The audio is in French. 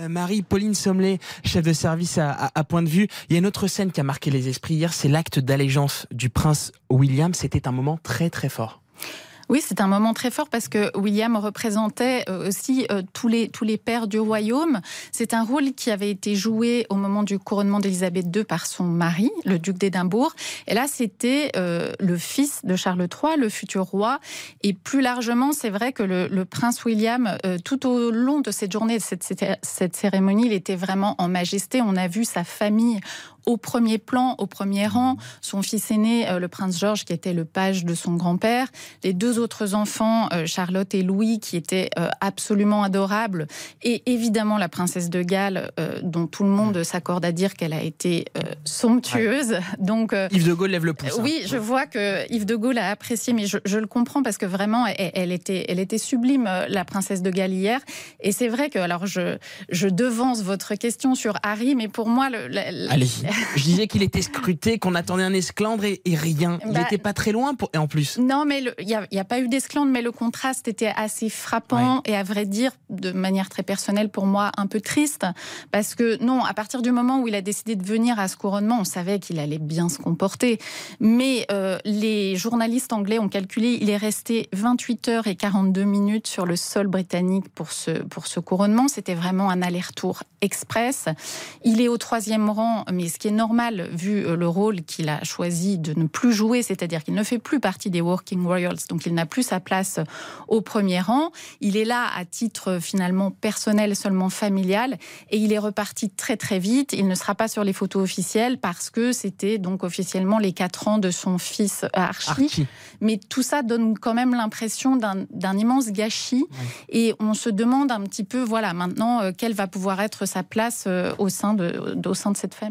Euh, Marie-Pauline Sommelet, chef de service à, à, Point de Vue. Il y a une autre scène qui a marqué les esprits hier, c'est l'acte d'allégeance du prince William. C'était un moment très très fort. Oui, c'est un moment très fort parce que William représentait euh, aussi euh, tous, les, tous les pères du royaume. C'est un rôle qui avait été joué au moment du couronnement d'Élisabeth II par son mari, le duc d'Édimbourg. Et là, c'était euh, le fils de Charles III, le futur roi. Et plus largement, c'est vrai que le, prince William, tout au long de cette journée, cette, cette cérémonie, il était vraiment en majesté. On a vu sa famille au premier plan, au premier rang, son fils aîné, le prince George, qui était le page de son grand-père, les deux autres enfants, euh, Charlotte et Louis, qui étaient euh, absolument adorables, et évidemment la princesse de Galles, euh, dont tout le monde s'accorde à dire qu'elle a été somptueuse. Donc Yves de Gaulle lève le pouce. Hein. Oui, je vois que Yves de Gaulle a apprécié, mais je, le comprends parce que vraiment, elle, était, elle était sublime, la princesse de Galles hier. Et c'est vrai que, alors je, je devance votre question sur Harry, mais pour moi, le, Allez, je disais qu'il était scruté, qu'on attendait un esclandre et, rien. Il n'était bah, pas très loin, pour... et en plus. Non, mais il n'y a pas eu d'esclandre, mais le contraste était assez frappant et à vrai dire, de manière très personnelle pour moi, un peu triste. Parce que non, à partir du moment où il a décidé de venir à ce couronnement, on savait qu'il allait bien se comporter. Mais euh, les journalistes anglais ont calculé, il est resté 28 heures et 42 minutes sur le sol britannique pour ce, pour ce couronnement. C'était vraiment un aller-retour express. Il est au troisième rang, mais ce qui est normal vu euh, le rôle qu'il a choisi de ne plus jouer, c'est-à-dire qu'il ne fait plus partie des Working Royals, donc il n'a plus sa place au premier rang. Il est là à titre finalement personnel, seulement familial, et il est reparti très très vite. Il ne sera pas sur les photos officielles parce que c'était donc officiellement les quatre ans de son fils Archie. Mais tout ça donne quand même l'impression d'un immense gâchis, et on se demande un petit peu, voilà, maintenant, euh, quelle va pouvoir être sa place euh, au sein de, au sein de cette famille.